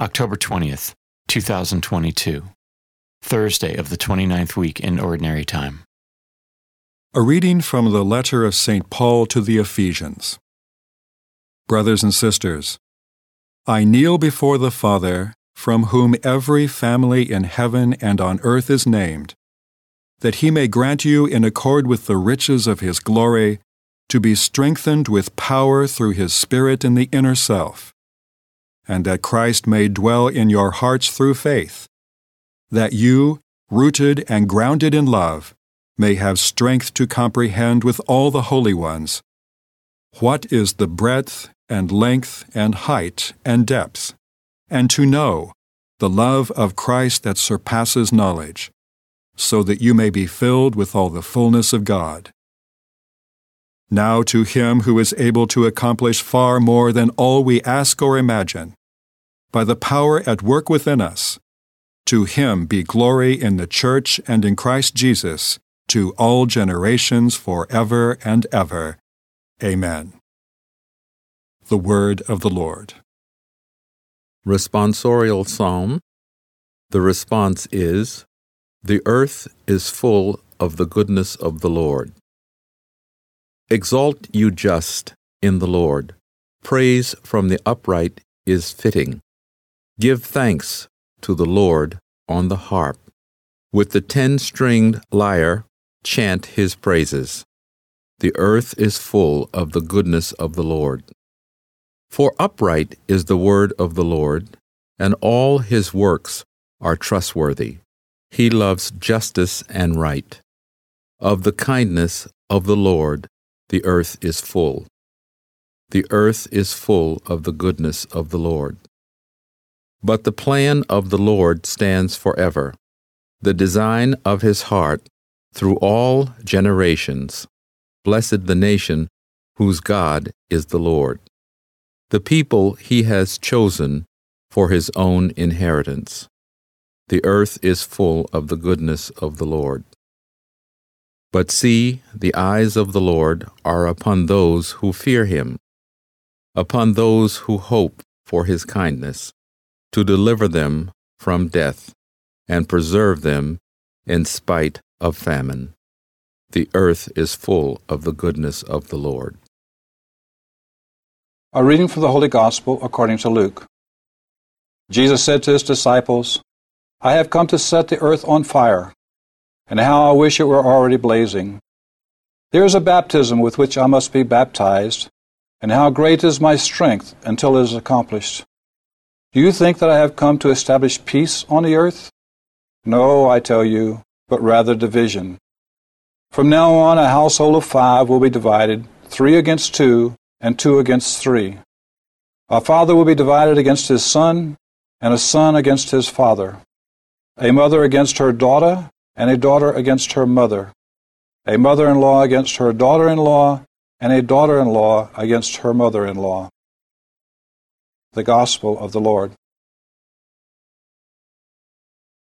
October 20th, 2022, Thursday of the 29th week in Ordinary Time. A reading from the letter of St. Paul to the Ephesians. Brothers and sisters, I kneel before the Father, from whom every family in heaven and on earth is named, that he may grant you, in accord with the riches of his glory, to be strengthened with power through his Spirit in the inner self and that Christ may dwell in your hearts through faith, that you, rooted and grounded in love, may have strength to comprehend with all the holy ones what is the breadth and length and height and depth, and to know the love of Christ that surpasses knowledge, so that you may be filled with all the fullness of God. Now to him who is able to accomplish far more than all we ask or imagine, by the power at work within us. To him be glory in the church and in Christ Jesus, to all generations forever and ever. Amen. The Word of the Lord. Responsorial Psalm. The response is The earth is full of the goodness of the Lord. Exalt you just in the Lord. Praise from the upright is fitting. Give thanks to the Lord on the harp. With the ten stringed lyre, chant his praises. The earth is full of the goodness of the Lord. For upright is the word of the Lord, and all his works are trustworthy. He loves justice and right. Of the kindness of the Lord, the earth is full. The earth is full of the goodness of the Lord. But the plan of the Lord stands forever, the design of his heart through all generations. Blessed the nation whose God is the Lord, the people he has chosen for his own inheritance. The earth is full of the goodness of the Lord. But see, the eyes of the Lord are upon those who fear him, upon those who hope for his kindness to deliver them from death and preserve them in spite of famine. The earth is full of the goodness of the Lord. A reading from the Holy Gospel according to Luke. Jesus said to his disciples, I have come to set the earth on fire, and how I wish it were already blazing. There is a baptism with which I must be baptized, and how great is my strength until it is accomplished. Do you think that I have come to establish peace on the earth? No, I tell you, but rather division. From now on, a household of five will be divided, three against two, and two against three. A father will be divided against his son, and a son against his father. A mother against her daughter, and a daughter against her mother. A mother in law against her daughter in law, and a daughter in law against her mother in law the gospel of the Lord.